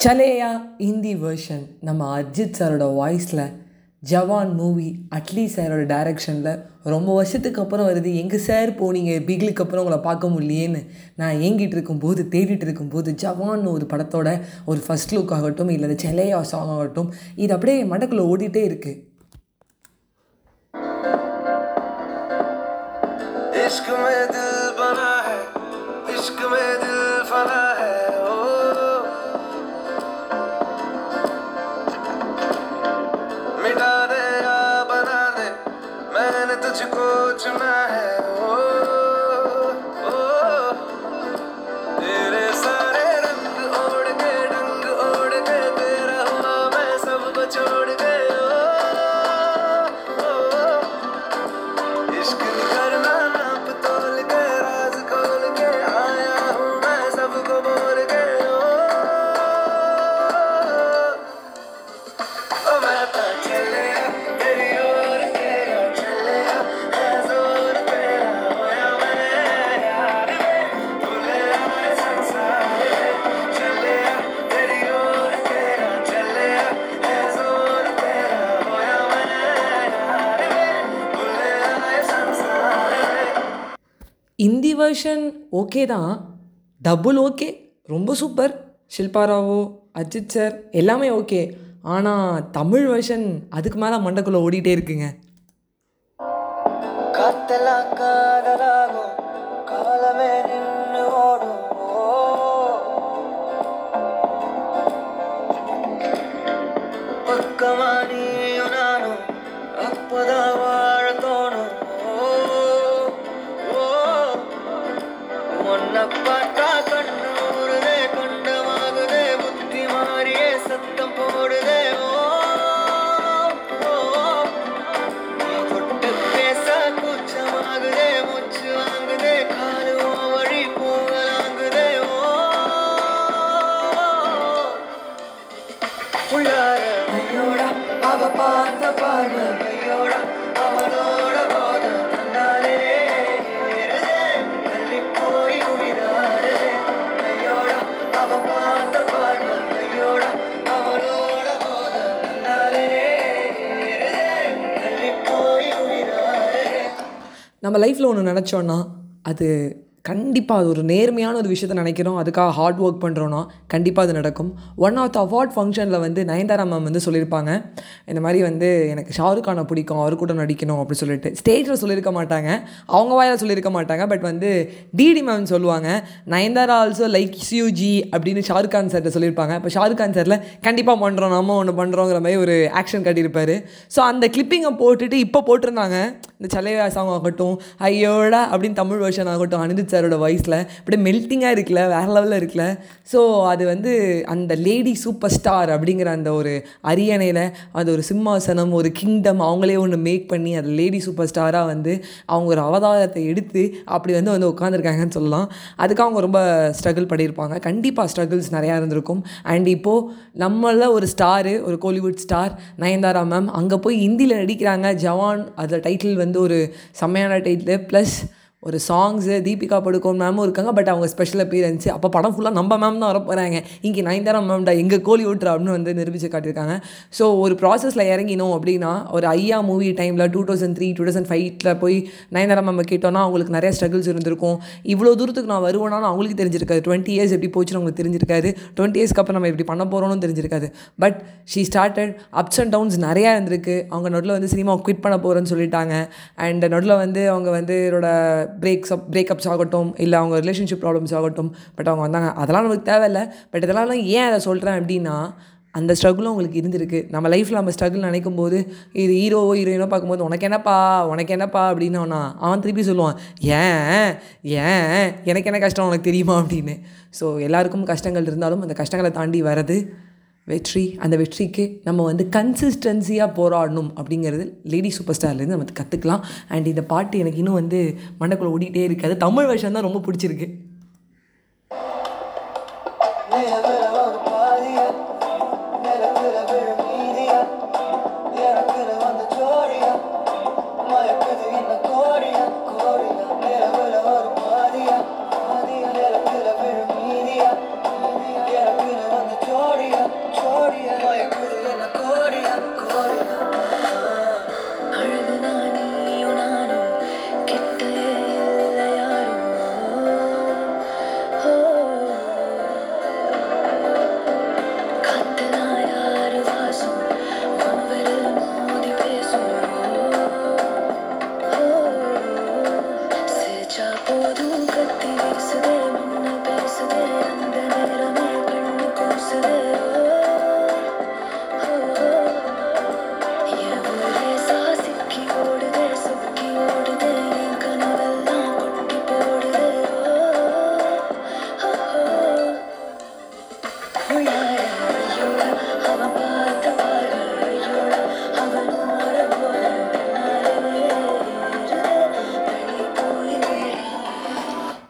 Chaleya Hindi version நம்ம அஜித் சாரோட வாய்ஸில் ஜவான் மூவி அட்லி சாரோட டைரக்ஷனில் ரொம்ப வருஷத்துக்கு அப்புறம் வருது எங்கே சார் போனீங்க பிகிலுக்கு அப்புறம் உங்களை பார்க்க முடியலையேன்னு நான் ஏங்கிட்டு இருக்கும்போது தேடிட்டு இருக்கும்போது ஜவான் ஒரு படத்தோட ஒரு ஃபர்ஸ்ட் லுக் ஆகட்டும் இல்லை செலையா சாங் ஆகட்டும் இது அப்படியே மடக்குள்ளே ஓடிட்டே இருக்குது इश्क में दिल बना है इश्क में दिल फना है मुझको चुना है இந்தி வெர்ஷன் ஓகே தான். டபுள் ஓகே ரொம்ப சூப்பர் ஷில்பா ராவோ அஜித் சார் எல்லாமே ஓகே ஆனால் தமிழ் வெர்ஷன் அதுக்கு மேலே மண்டக்குள்ளே ஓடிட்டே இருக்குங்க. காத்தலா காதலாகும். உன்னை பார்த்தா கண்ணு ஊறுதே, கண்டமாகுதே, புத்தி மாறியே சத்தம் போடுதே. தொட்டு பேச கூச்சமாகுதே மூச்சு வாங்குதே காலு வழி போகலாங்குதே உள்ளார அவ பார்த்த பார்வை. நம்ம லைஃப்பில் ஒன்று நினச்சோன்னா அது கண்டிப்பாக அது ஒரு நேர்மையான ஒரு விஷயத்த நினைக்கிறோம். அதுக்காக ஹார்ட் ஒர்க் பண்ணுறோன்னா கண்டிப்பாக அது நடக்கும். ஒன் ஆஃப் த அவார்ட் ஃபங்க்ஷனில் வந்து நயன்தாரா மேம் வந்து சொல்லியிருப்பாங்க. இந்த மாதிரி வந்து எனக்கு ஷாருக் கானை பிடிக்கும் அவர் கூட நடிக்கணும் அப்படி சொல்லிட்டு. ஸ்டேஜில் சொல்லியிருக்க மாட்டாங்க. அவங்க வாயில் சொல்லியிருக்க மாட்டாங்க. பட் வந்து டிடி மேம் சொல்லுவாங்க. நயன்தாரா ஆல்சோ லைக் சியூஜி அப்படின்னு ஷாருக் கான் சார்கிட்ட சொல்லியிருப்பாங்க. இப்போ ஷாருக் கான் சாரில் கண்டிப்பாக பண்ணுறோம் நம்ம ஒன்று பண்ணுறோங்கிற மாதிரி ஒரு ஆக்ஷன் கட்டியிருப்பார். ஸோ அந்த கிளிப்பிங்கை போட்டுட்டு இப்போ போட்டிருந்தாங்க. இந்த சலையா சாங் ஆகட்டும் ஐயோடா அப்படின்னு தமிழ் வருஷன் ஆகட்டும் அனிருத் சாரோட வாய்ஸில் அப்படியே மெல்ட்டிங்காக இருக்குல்ல வேறு லெவலில் இருக்குல்ல. ஸோ அது வந்து அந்த லேடி சூப்பர் ஸ்டார் அப்படிங்கிற அந்த ஒரு அரியணையில் அது ஒரு சிம்மாசனம் ஒரு கிங்டம் அவங்களே ஒன்று மேக் பண்ணி அந்த லேடி சூப்பர் ஸ்டாராக வந்து அவங்க ஒரு அவதாரத்தை எடுத்து அப்படி வந்து வந்து உட்காந்துருக்காங்கன்னு சொல்லலாம். அதுக்கு அவங்க ரொம்ப ஸ்ட்ரகிள் பண்ணியிருப்பாங்க. கண்டிப்பாக ஸ்ட்ரகிள்ஸ் நிறையா இருந்திருக்கும். அண்ட் இப்போது நம்மள ஒரு ஸ்டாரு ஒரு கோலிவுட் ஸ்டார் நயன்தாரா மேம் அங்கே போய் ஹிந்தியில் நடிக்கிறாங்க. ஜவான் அதில் டைட்டில் வந்து ஒரு செம்மையான டைட்டில் ப்ளஸ் ஒரு சாங்ஸு தீபிகா படுகோன் மேமும் இருக்காங்க பட் அவங்க ஸ்பெஷல் அப்பியரன்ஸ் அப்போ படம் ஃபுல்லாக நம்ம மேம் தான் வர போகிறாங்க இங்கே நயன்தாரா மேம்டா எங்கள் கோழி ஓட்டுறா அப்படின்னு வந்து நிரூபித்து காட்டியிருக்காங்க. ஸோ ஒரு ப்ராசஸில் இறங்கினோம் அப்படின்னா ஒரு ஐயா மூவி டைமில் two thousand three two thousand ஃபைவ்ல போய் நயன்தாரா மேம் கேட்டோன்னா அவங்களுக்கு நிறைய ஸ்ட்ரகிள்ஸ் இருந்திருக்கும். இவ்வளோ தூரத்துக்கு நான் வருவேனாலும் அவங்களுக்கு தெரிஞ்சிருக்காது. டுவெண்ட்டி இயர்ஸ் எப்படி போச்சுன்னு அவங்களுக்கு தெரிஞ்சிருக்காது. டுவெண்ட்டி இயர்ஸ்க்கு அப்புறம் நம்ம எப்படி பண்ண போகிறோம்னு தெரிஞ்சிருக்காது. But she started ups and downs நிறையா இருந்திருக்கு. அவங்க நடுவில் வந்து சினிமா குவிட் பண்ண போகிறேன்னு சொல்லிட்டாங்க. அண்ட் நடுவில் வந்து அவங்க வந்து இதோட பிரேக்ஸ் அப் பிரேக்கப்ஸ் ஆகட்டும் இல்லை அவங்க ரிலேஷன்ஷிப் ப்ராப்ளம்ஸ் ஆகட்டும் பட் அவங்க வந்தாங்க. அதெல்லாம் நமக்கு தேவையில்லை. பட் இதெல்லாம் ஏன் அதை சொல்கிறேன் அப்படின்னா அந்த ஸ்ட்ரகிளும் உங்களுக்கு இருந்திருக்கு. நம்ம லைஃப்பில் நம்ம ஸ்ட்ரகிள் நினைக்கும் போது இது ஹீரோவோ ஹீரோயினோ பார்க்கும்போது உனக்கு என்னப்பா? உனக்கு என்னப்பா? அப்படின்னா அவன் திருப்பி சொல்லுவான் ஏன்? ஏன்? எனக்கு என்ன கஷ்டம்? உனக்கு தெரியுமா? அப்படின்னு. ஸோ எல்லாருக்கும் கஷ்டங்கள் இருந்தாலும் அந்த கஷ்டங்களை தாண்டி வர்றது வெற்றி அந்த வெற்றிக்கு நம்ம வந்து கன்சிஸ்டன்சியாக போராடணும் அப்படிங்கிறது லேடி சூப்பர் ஸ்டார்லேருந்து நம்ம கற்றுக்கலாம் அண்ட் இந்த பாட்டு எனக்கு இன்னும் வந்து மண்டக்குள்ளே ஓடிட்டே இருக்காது தமிழ் வருஷம் தான் ரொம்ப பிடிச்சிருக்கு.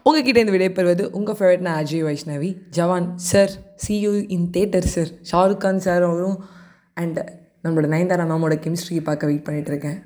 உங்ககிட்ட இந்த விடைபெறுவது உங்கள் ஃபேவரட்னா Ajay Vaishnavi. Jawan sir see you in theatre sir Shahrukh Khan sir அவரும் அண்ட் நம்மளோட நயன்தாரா மேமோட கெமிஸ்ட்ரி பார்க்க வெயிட் பண்ணிகிட்டு இருக்கேன்.